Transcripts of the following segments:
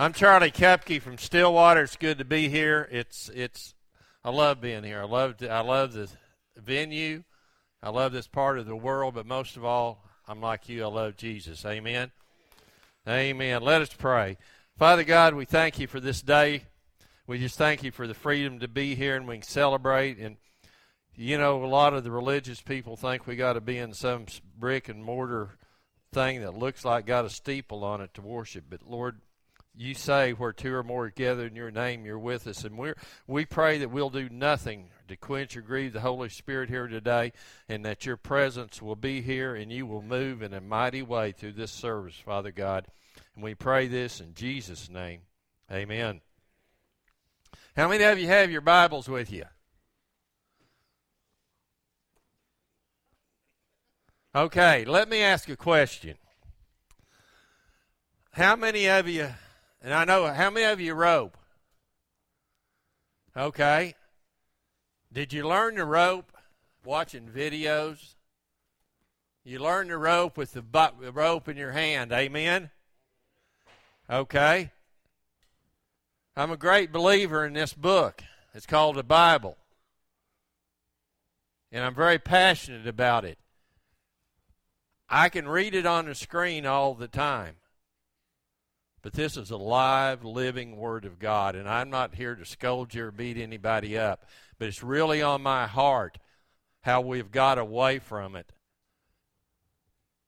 I'm Charlie Kupke from Stillwater. It's good to be here. It's it's I love being here. I love to, I love the venue. I love this part of the world, but most of all, I'm like you. I love Jesus. Amen. Amen. Let us pray. Father God, we thank you for this day. We just thank you for the freedom to be here and we can celebrate. And, you know, a lot of the religious people think we got to be in some brick and mortar thing that looks like got a steeple on it to worship. But, Lord, you say where two or more are gathered in your name, you're with us. And we we pray that we'll do nothing to quench or grieve the Holy Spirit here today, and that your presence will be here and you will move in a mighty way through this service, Father God. And we pray this in Jesus' name. Amen. How many of you have your Bibles with you? Okay, let me ask a question. How many of you, and I know, how many of you rope? Okay. Did you learn to rope watching videos? You learn to rope with the rope in your hand. Amen? Okay. I'm a great believer in this book. It's called the Bible. And I'm very passionate about it. I can read it on the screen all the time. But this is a live, living Word of God. And I'm not here to scold you or beat anybody up. But it's really on my heart how we've got away from it.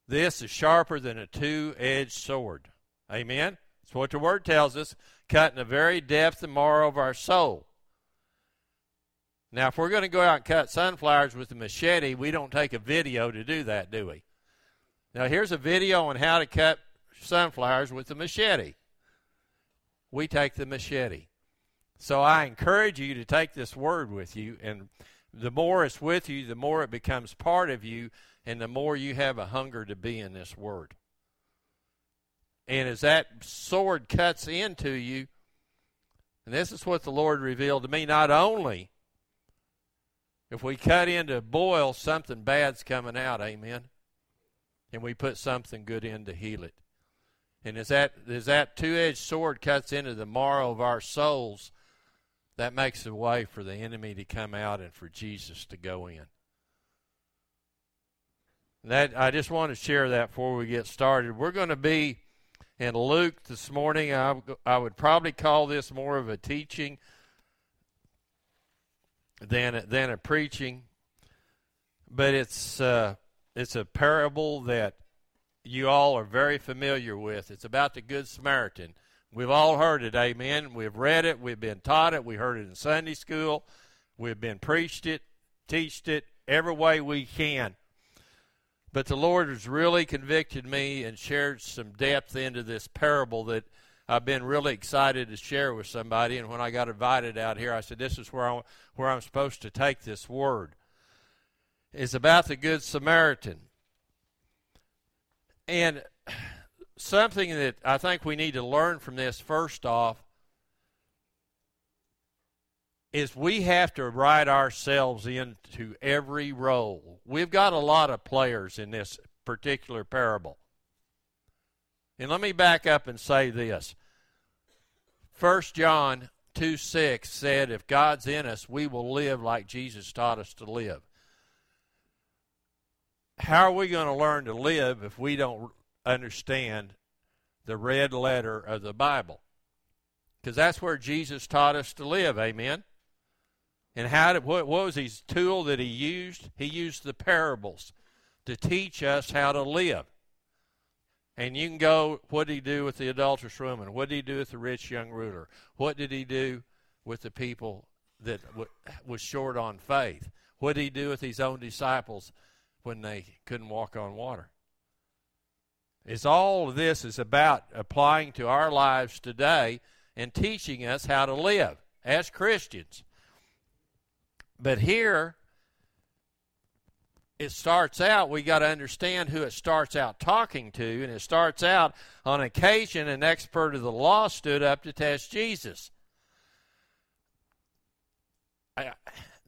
This is sharper than a two edged sword. Amen? That's what the Word tells us, cutting the very depth and marrow of our soul. Now, if we're going to go out and cut sunflowers with a machete, we don't take a video to do that, do we? Now, here's a video on how to cut sunflowers with a machete. We take the machete. So I encourage you to take this word with you, and the more it's with you, the more it becomes part of you, and the more you have a hunger to be in this word. And as that sword cuts into you, and this is what the Lord revealed to me, not only if we cut into boil, something bad's coming out, amen. And we put something good in to heal it. And as that that two edged sword cuts into the marrow of our souls, that makes a way for the enemy to come out and for Jesus to go in. That I just want to share that before we get started. We're going to be in Luke this morning. I, I would probably call this more of a teaching than than a preaching, but it's uh, it's a parable that you all are very familiar with. It's about the Good Samaritan. We've all heard it, amen. We've read it, we've been taught it, we heard it in Sunday school, we've been preached it, teached it every way we can. But the Lord has really convicted me and shared some depth into this parable that I've been really excited to share with somebody. And when I got invited out here, I said, "This is where I, where I'm supposed to take this word." It's about the Good Samaritan, and something that I think we need to learn from this. First off, is we have to write ourselves into every role. We've got a lot of players in this particular parable. And let me back up and say this. 1 John 2 6 said, If God's in us, we will live like Jesus taught us to live. How are we going to learn to live if we don't understand the red letter of the Bible? Because that's where Jesus taught us to live. Amen. And how did what, what was his tool that he used? He used the parables to teach us how to live. And you can go, what did he do with the adulterous woman? What did he do with the rich young ruler? What did he do with the people that w- was short on faith? What did he do with his own disciples when they couldn't walk on water? It's all of this is about applying to our lives today and teaching us how to live as Christians. But here, it starts out, we got to understand who it starts out talking to, and it starts out on occasion an expert of the law stood up to test Jesus. I,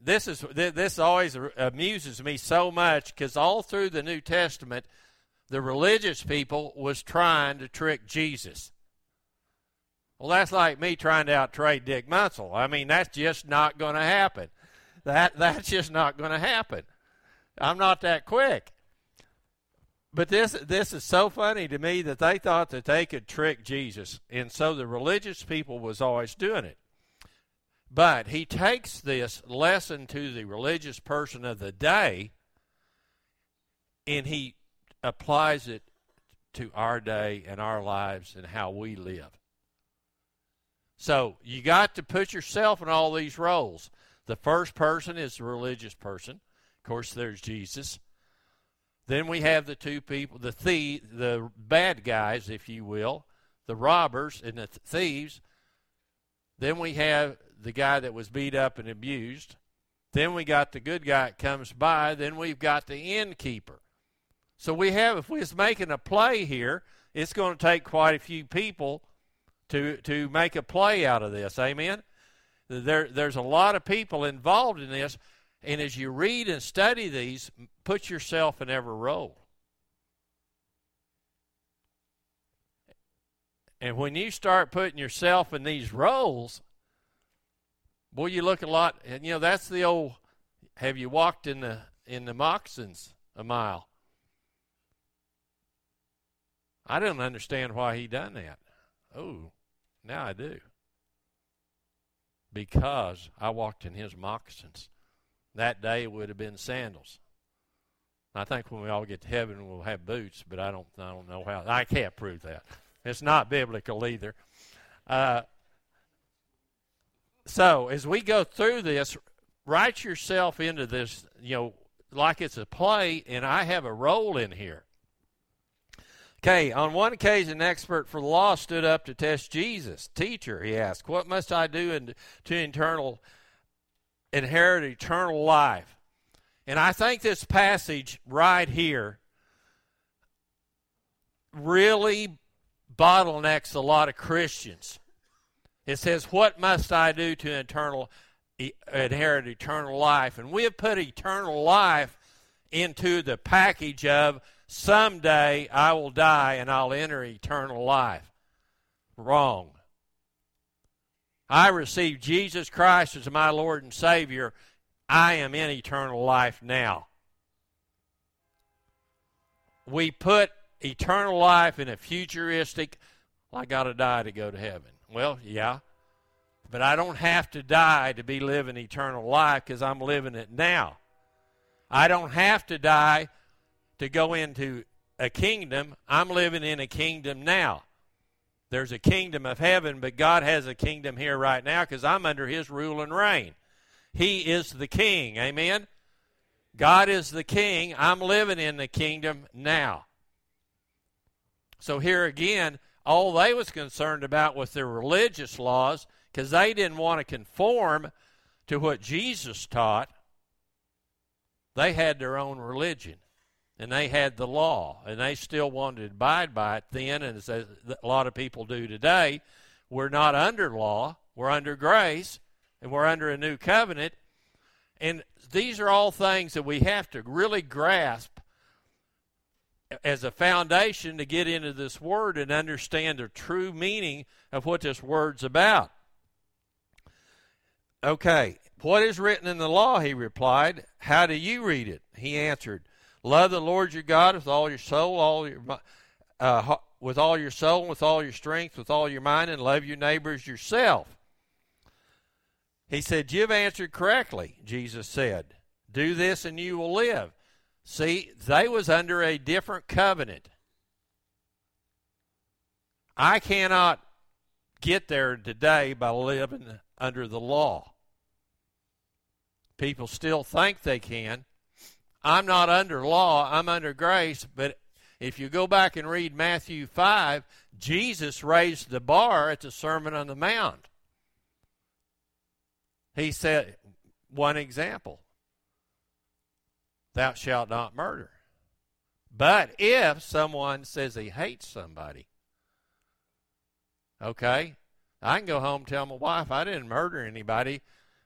this is this always amuses me so much because all through the New Testament, the religious people was trying to trick Jesus. Well, that's like me trying to outtrade Dick Munsell. I mean, that's just not going to happen. That that's just not going to happen. I'm not that quick. But this this is so funny to me that they thought that they could trick Jesus, and so the religious people was always doing it. But he takes this lesson to the religious person of the day, and he applies it to our day and our lives and how we live. So you got to put yourself in all these roles. The first person is the religious person. Of course, there's Jesus. Then we have the two people, the thief, the bad guys, if you will, the robbers and the thieves. Then we have the guy that was beat up and abused. Then we got the good guy that comes by. Then we've got the innkeeper. So we have, if we're making a play here, it's going to take quite a few people to to make a play out of this. Amen. There, there's a lot of people involved in this, and as you read and study these, put yourself in every role. And when you start putting yourself in these roles, boy, you look a lot. And you know that's the old. Have you walked in the in the moccasins a mile? I didn't understand why he done that. Oh, now I do. Because I walked in his moccasins. That day would have been sandals. I think when we all get to heaven we'll have boots, but I don't I don't know how I can't prove that. It's not biblical either. Uh, so as we go through this, write yourself into this, you know, like it's a play, and I have a role in here. Okay, on one occasion, an expert for the law stood up to test Jesus. Teacher, he asked, what must I do in, to internal, inherit eternal life? And I think this passage right here really bottlenecks a lot of Christians. It says, What must I do to eternal, inherit eternal life? And we have put eternal life into the package of someday I will die and I'll enter eternal life. Wrong. I received Jesus Christ as my Lord and Savior. I am in eternal life now. We put eternal life in a futuristic, I got to die to go to heaven. Well, yeah. But I don't have to die to be living eternal life because I'm living it now. I don't have to die to go into a kingdom. I'm living in a kingdom now. There's a kingdom of heaven, but God has a kingdom here right now because I'm under His rule and reign. He is the king. Amen? God is the king. I'm living in the kingdom now. So here again, all they was concerned about was their religious laws because they didn't want to conform to what Jesus taught. They had their own religion and they had the law, and they still wanted to abide by it then, and as a lot of people do today, we're not under law, we're under grace, and we're under a new covenant. And these are all things that we have to really grasp as a foundation to get into this word and understand the true meaning of what this word's about. Okay, what is written in the law? He replied. How do you read it? He answered. Love the Lord your God with all your soul, all your uh, with all your soul, with all your strength, with all your mind, and love your neighbors yourself. He said, You've answered correctly, Jesus said. Do this and you will live. See, they was under a different covenant. I cannot get there today by living under the law. People still think they can. I'm not under law, I'm under grace. But if you go back and read Matthew 5, Jesus raised the bar at the Sermon on the Mount. He said, one example Thou shalt not murder. But if someone says he hates somebody, okay, I can go home and tell my wife I didn't murder anybody,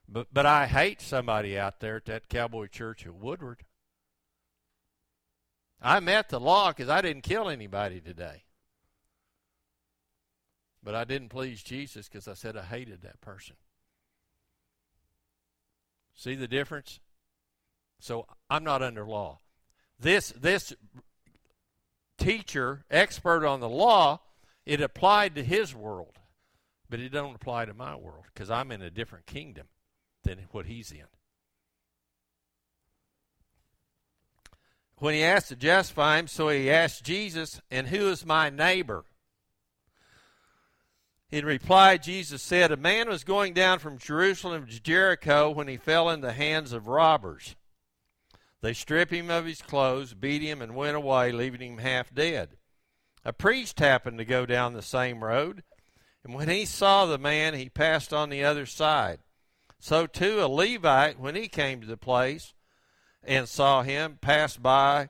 but, but I hate somebody out there at that cowboy church at Woodward. I met the law because I didn't kill anybody today. But I didn't please Jesus because I said I hated that person. See the difference? So I'm not under law. This this teacher, expert on the law, it applied to his world, but it don't apply to my world because I'm in a different kingdom than what he's in. When he asked to justify him, so he asked Jesus, And who is my neighbor? In reply, Jesus said, A man was going down from Jerusalem to Jericho when he fell in the hands of robbers. They stripped him of his clothes, beat him, and went away, leaving him half dead. A priest happened to go down the same road, and when he saw the man, he passed on the other side. So too a Levite, when he came to the place and saw him, passed by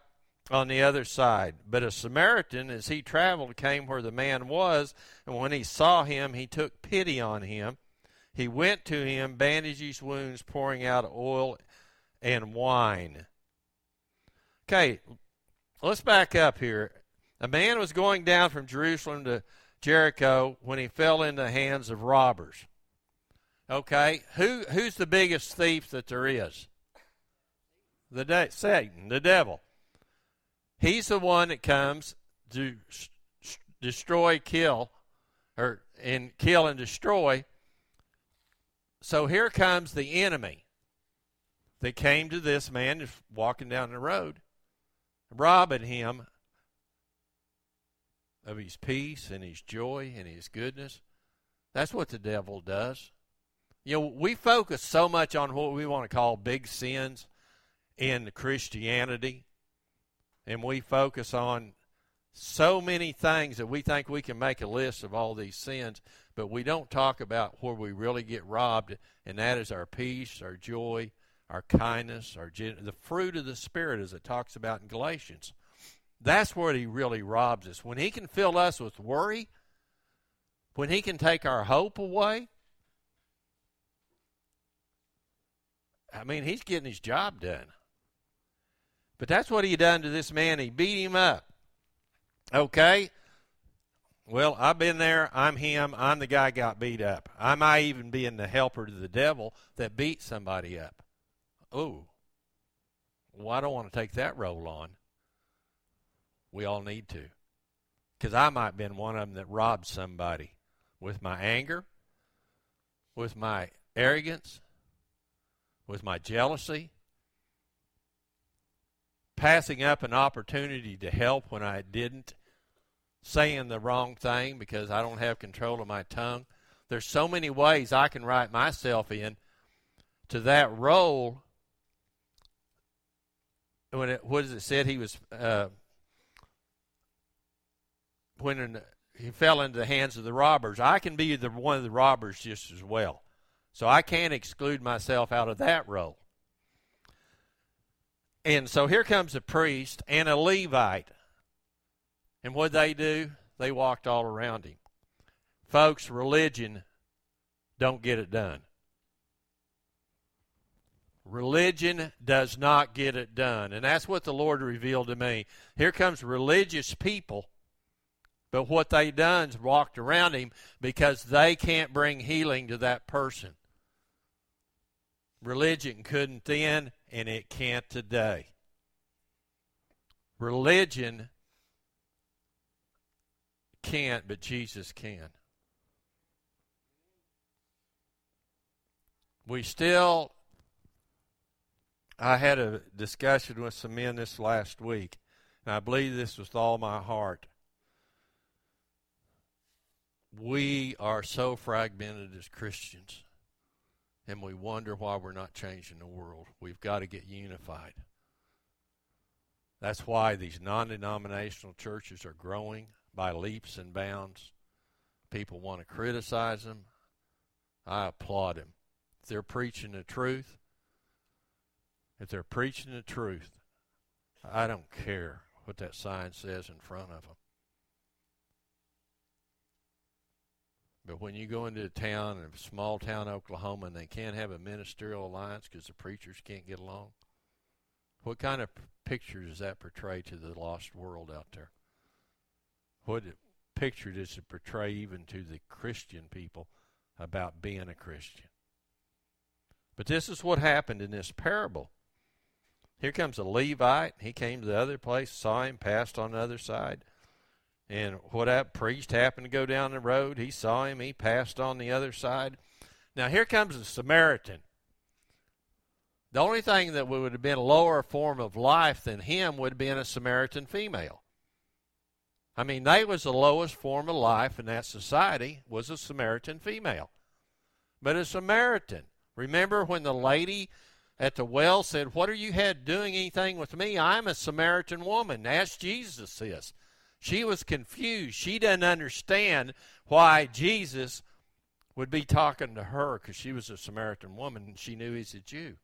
on the other side. But a Samaritan, as he traveled, came where the man was, and when he saw him, he took pity on him. He went to him, bandaged his wounds, pouring out oil and wine. Okay, let's back up here. A man was going down from Jerusalem to Jericho when he fell into the hands of robbers. Okay, who who's the biggest thief that there is? The de- Satan, the devil. He's the one that comes to destroy, kill, or and kill and destroy. So here comes the enemy that came to this man walking down the road, robbing him of his peace and his joy and his goodness. That's what the devil does. You know, we focus so much on what we want to call big sins in Christianity and we focus on so many things that we think we can make a list of all these sins, but we don't talk about where we really get robbed, and that is our peace, our joy, our kindness, our gen- the fruit of the Spirit, as it talks about in Galatians. That's what He really robs us. When He can fill us with worry, when He can take our hope away, I mean, He's getting His job done. But that's what he done to this man. He beat him up. Okay? Well, I've been there. I'm him. I'm the guy got beat up. I might even be in the helper to the devil that beat somebody up. Oh. Well, I don't want to take that role on. We all need to. Because I might have been one of them that robbed somebody with my anger, with my arrogance, with my jealousy, passing up an opportunity to help when I didn't, saying the wrong thing because I don't have control of my tongue. There's so many ways I can write myself in to that role. When it, what is it said? He was uh, when he fell into the hands of the robbers. I can be the one of the robbers just as well, so I can't exclude myself out of that role. And so here comes a priest and a Levite. And what they do? They walked all around him. Folks, religion don't get it done. Religion does not get it done. And that's what the Lord revealed to me. Here comes religious people, but what they done is walked around him because they can't bring healing to that person. Religion couldn't then, and it can't today. Religion can't, but Jesus can. We still, I had a discussion with some men this last week, and I believe this with all my heart. We are so fragmented as Christians and we wonder why we're not changing the world. We've got to get unified. That's why these non denominational churches are growing by leaps and bounds. People want to criticize them. I applaud them. If they're preaching the truth, if they're preaching the truth, I don't care what that sign says in front of them. But when you go into a town, a small town Oklahoma, and they can't have a ministerial alliance because the preachers can't get along, what kind of picture does that portray to the lost world out there? What picture does it portray even to the Christian people about being a Christian? But this is what happened in this parable. Here comes a Levite. He came to the other place, saw him, passed on the other side. And what that priest happened to go down the road. He saw him. He passed on the other side. Now here comes a Samaritan. The only thing that would have been a lower form of life than him would have been a Samaritan female. I mean, they was the lowest form of life in that society was a Samaritan female. But a Samaritan. Remember when the lady at the well said, What are you had doing anything with me? I'm a Samaritan woman. Ask Jesus this. She was confused. She didn't understand why Jesus would be talking to her because she was a Samaritan woman and she knew he's a Jew.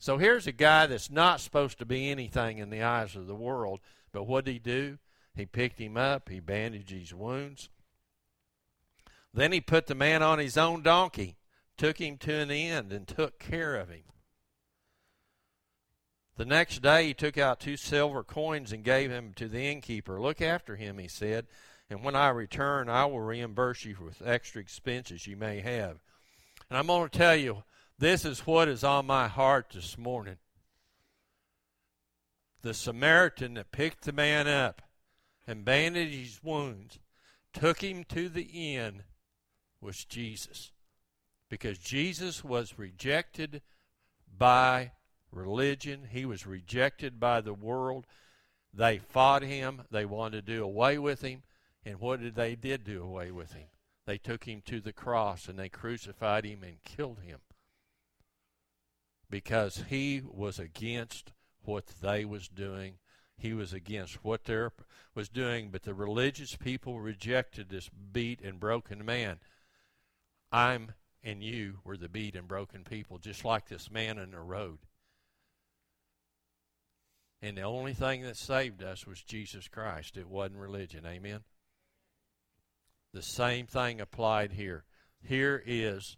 So here's a guy that's not supposed to be anything in the eyes of the world, but what did he do? He picked him up, he bandaged his wounds. Then he put the man on his own donkey, took him to an inn, and took care of him. The next day he took out two silver coins and gave them to the innkeeper. Look after him, he said, and when I return, I will reimburse you with extra expenses you may have. And I'm going to tell you, this is what is on my heart this morning. The Samaritan that picked the man up and bandaged his wounds, took him to the inn, was Jesus. Because Jesus was rejected by religion, he was rejected by the world. They fought him, they wanted to do away with him, and what did they did do away with him? They took him to the cross and they crucified him and killed him because he was against what they was doing. He was against what they was doing, but the religious people rejected this beat and broken man. I'm and you were the beat and broken people, just like this man in the road. And the only thing that saved us was Jesus Christ. It wasn't religion. Amen. The same thing applied here. Here is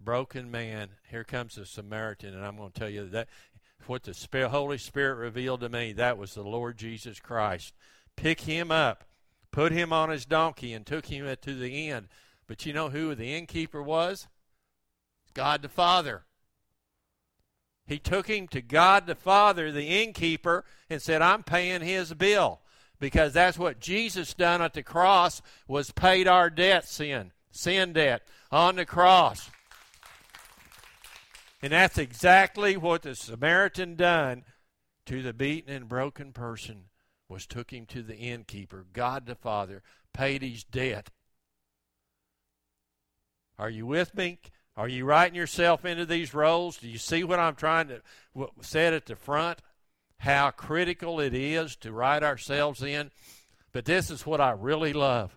broken man. Here comes the Samaritan, and I'm going to tell you that what the Holy Spirit revealed to me, that was the Lord Jesus Christ. Pick him up, put him on his donkey, and took him to the inn. But you know who the innkeeper was? God the Father. He took him to God the Father, the innkeeper, and said, I'm paying his bill. Because that's what Jesus done at the cross was paid our debt, sin, sin debt on the cross. And that's exactly what the Samaritan done to the beaten and broken person was took him to the innkeeper, God the Father, paid his debt. Are you with me? Are you writing yourself into these roles? Do you see what I'm trying to said at the front? How critical it is to write ourselves in. But this is what I really love.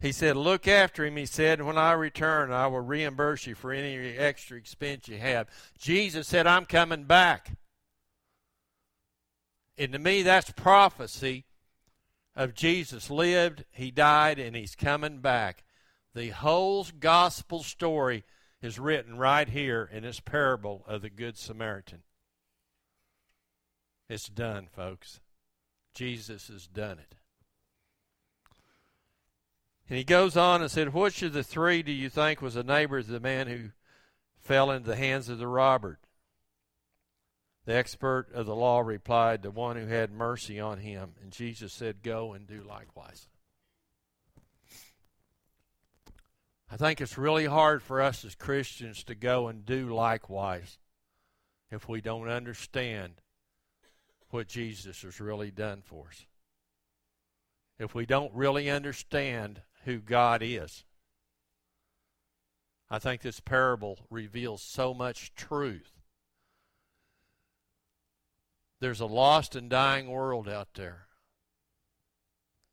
He said, Look after him. He said, When I return, I will reimburse you for any extra expense you have. Jesus said, I'm coming back. And to me, that's prophecy of Jesus lived, he died, and he's coming back. The whole gospel story is written right here in this parable of the Good Samaritan. It's done, folks. Jesus has done it. And he goes on and said, Which of the three do you think was a neighbor of the man who fell into the hands of the robber? The expert of the law replied, The one who had mercy on him. And Jesus said, Go and do likewise. I think it's really hard for us as Christians to go and do likewise if we don't understand what Jesus has really done for us. If we don't really understand who God is. I think this parable reveals so much truth. There's a lost and dying world out there.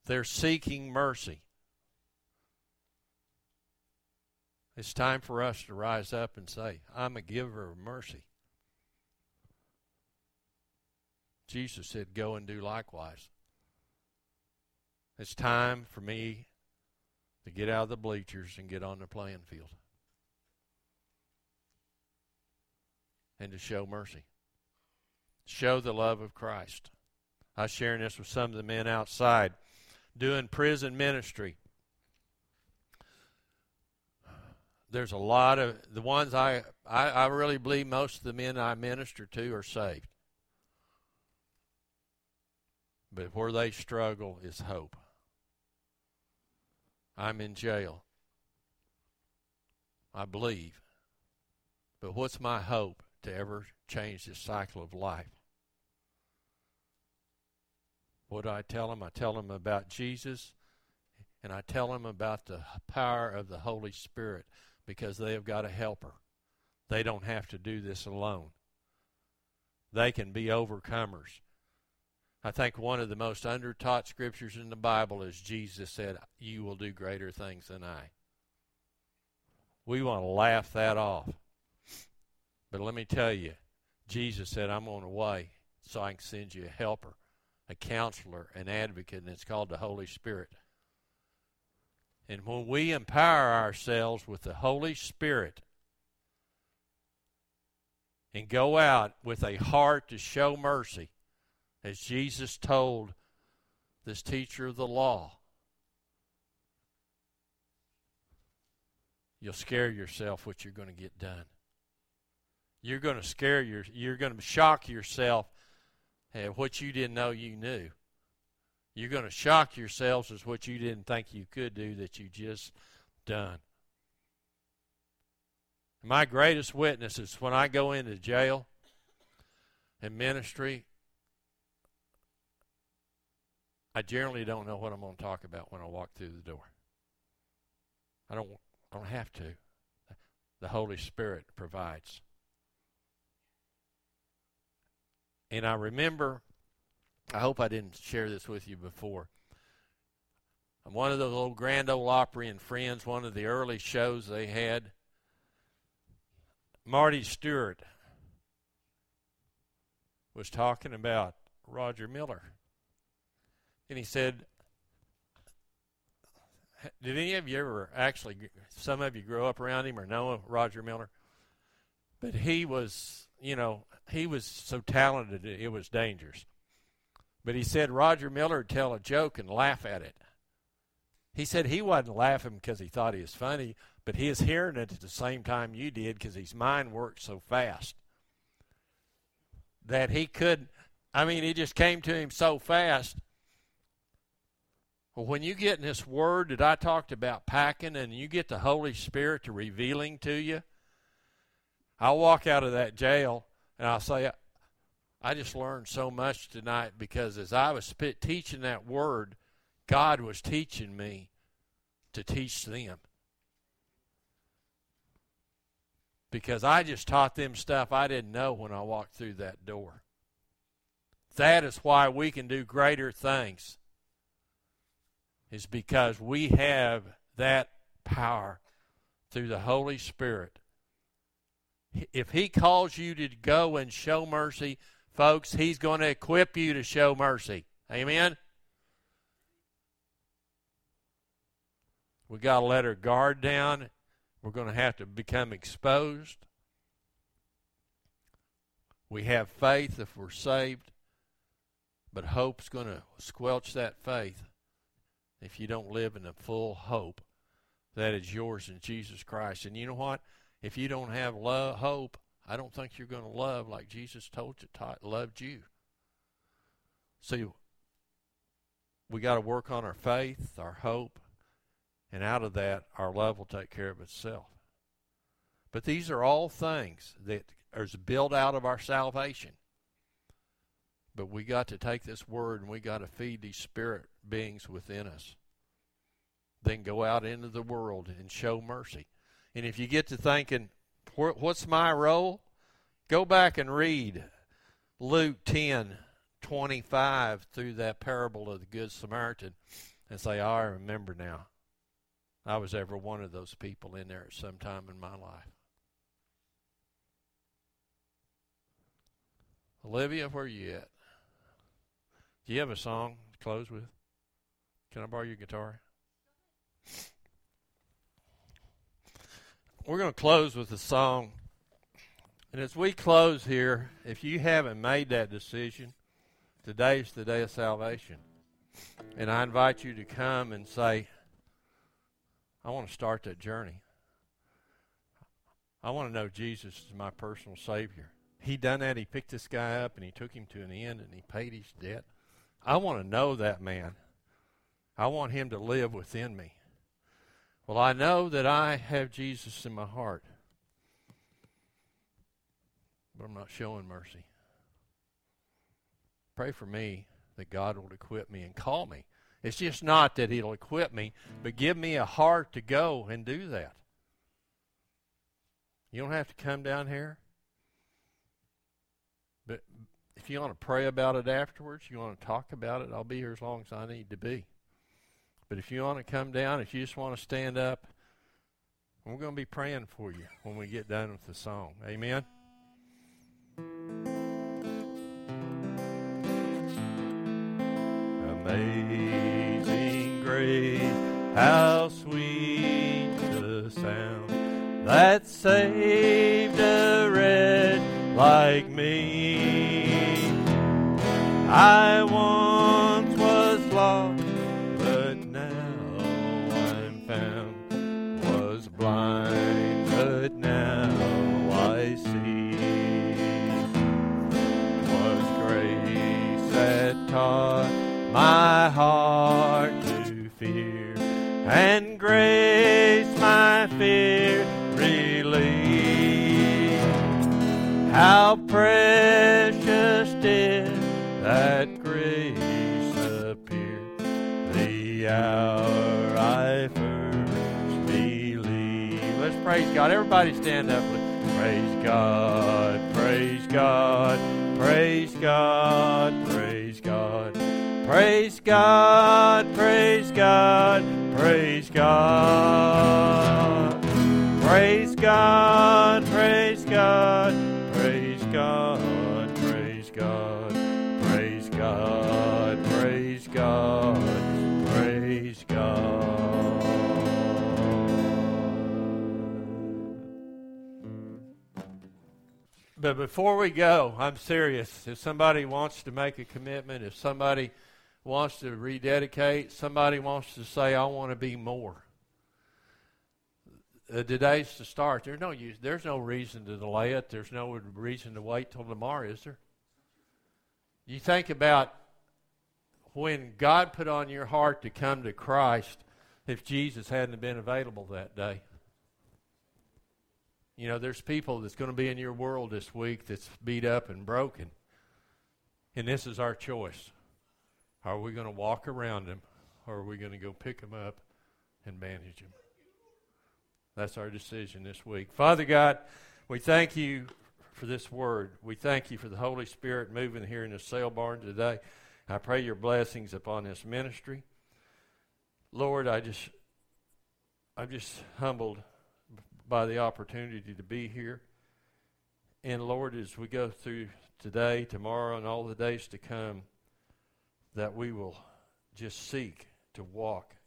They're seeking mercy. It's time for us to rise up and say, I'm a giver of mercy. Jesus said, Go and do likewise. It's time for me to get out of the bleachers and get on the playing field and to show mercy. Show the love of Christ. I was sharing this with some of the men outside doing prison ministry. There's a lot of the ones I, I, I really believe most of the men I minister to are saved. But where they struggle is hope. I'm in jail. I believe. But what's my hope to ever change this cycle of life? What do I tell them? I tell them about Jesus and I tell them about the power of the Holy Spirit because they have got a helper. They don't have to do this alone. They can be overcomers. I think one of the most undertaught scriptures in the Bible is Jesus said, You will do greater things than I. We want to laugh that off. But let me tell you, Jesus said, I'm on the way so I can send you a helper, a counselor, an advocate, and it's called the Holy Spirit. And when we empower ourselves with the Holy Spirit and go out with a heart to show mercy, as Jesus told this teacher of the law, you'll scare yourself what you're going to get done. You're going to scare your you're going to shock yourself at what you didn't know you knew. You're going to shock yourselves as what you didn't think you could do that you just done. My greatest witness is when I go into jail and ministry, I generally don't know what I'm going to talk about when I walk through the door. I don't I don't have to. The Holy Spirit provides. And I remember, I hope I didn't share this with you before. I'm one of those old Grand Ole Opry and Friends, one of the early shows they had, Marty Stuart was talking about Roger Miller. And he said, Did any of you ever actually, some of you grow up around him or know Roger Miller? But he was, you know, he was so talented it was dangerous. But he said Roger Miller would tell a joke and laugh at it. He said he wasn't laughing because he thought he was funny, but he was hearing it at the same time you did because his mind worked so fast that he couldn't. I mean, it just came to him so fast. Well, when you get in this word that I talked about packing and you get the Holy Spirit to revealing to you, I'll walk out of that jail and I'll say, I just learned so much tonight because as I was teaching that word, God was teaching me to teach them. Because I just taught them stuff I didn't know when I walked through that door. That is why we can do greater things, is because we have that power through the Holy Spirit if he calls you to go and show mercy, folks, he's going to equip you to show mercy. Amen? We got to let our guard down. We're going to have to become exposed. We have faith if we're saved, but hope's going to squelch that faith if you don't live in the full hope that is yours in Jesus Christ. And you know what? If you don't have love, hope, I don't think you're going to love like Jesus told you, taught, loved you. See, we got to work on our faith, our hope, and out of that, our love will take care of itself. But these are all things that are built out of our salvation. But we got to take this word and we got to feed these spirit beings within us. Then go out into the world and show mercy. And if you get to thinking, what's my role? Go back and read Luke 10 25 through that parable of the Good Samaritan and say, oh, I remember now. I was ever one of those people in there at some time in my life. Olivia, where you at? Do you have a song to close with? Can I borrow your guitar? We're going to close with a song. And as we close here, if you haven't made that decision Today's the day of salvation. And I invite you to come and say, I want to start that journey. I want to know Jesus is my personal Savior. He done that. He picked this guy up and he took him to an end and he paid his debt. I want to know that man. I want him to live within me. Well, I know that I have Jesus in my heart, but I'm not showing mercy. Pray for me that God will equip me and call me. It's just not that He'll equip me, but give me a heart to go and do that. You don't have to come down here. But if you want to pray about it afterwards, you want to talk about it, I'll be here as long as I need to be. But if you want to come down, if you just want to stand up, we're going to be praying for you when we get done with the song. Amen. Amazing grace, how sweet the sound that saved a wretch like me. I once Everybody stand up. Praise God, praise God, praise God, praise God. Praise God, praise God, praise God. Praise God, praise God, praise God, But before we go, I'm serious. If somebody wants to make a commitment, if somebody wants to rededicate, somebody wants to say, I want to be more. Uh, today's the start. There's no use. There's no reason to delay it. There's no reason to wait till tomorrow, is there? You think about when God put on your heart to come to Christ, if Jesus hadn't been available that day. You know, there's people that's going to be in your world this week that's beat up and broken. And this is our choice. Are we going to walk around them or are we going to go pick them up and bandage them? That's our decision this week. Father God, we thank you for this word. We thank you for the Holy Spirit moving here in the sale barn today. I pray your blessings upon this ministry. Lord, I just I'm just humbled by the opportunity to be here. And Lord, as we go through today, tomorrow, and all the days to come, that we will just seek to walk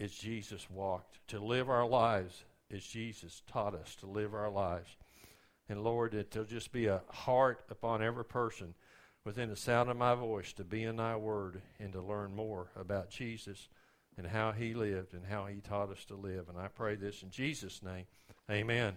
as Jesus walked, to live our lives as Jesus taught us to live our lives. And Lord, that there'll just be a heart upon every person within the sound of my voice to be in thy word and to learn more about Jesus and how he lived and how he taught us to live. And I pray this in Jesus' name. Amen.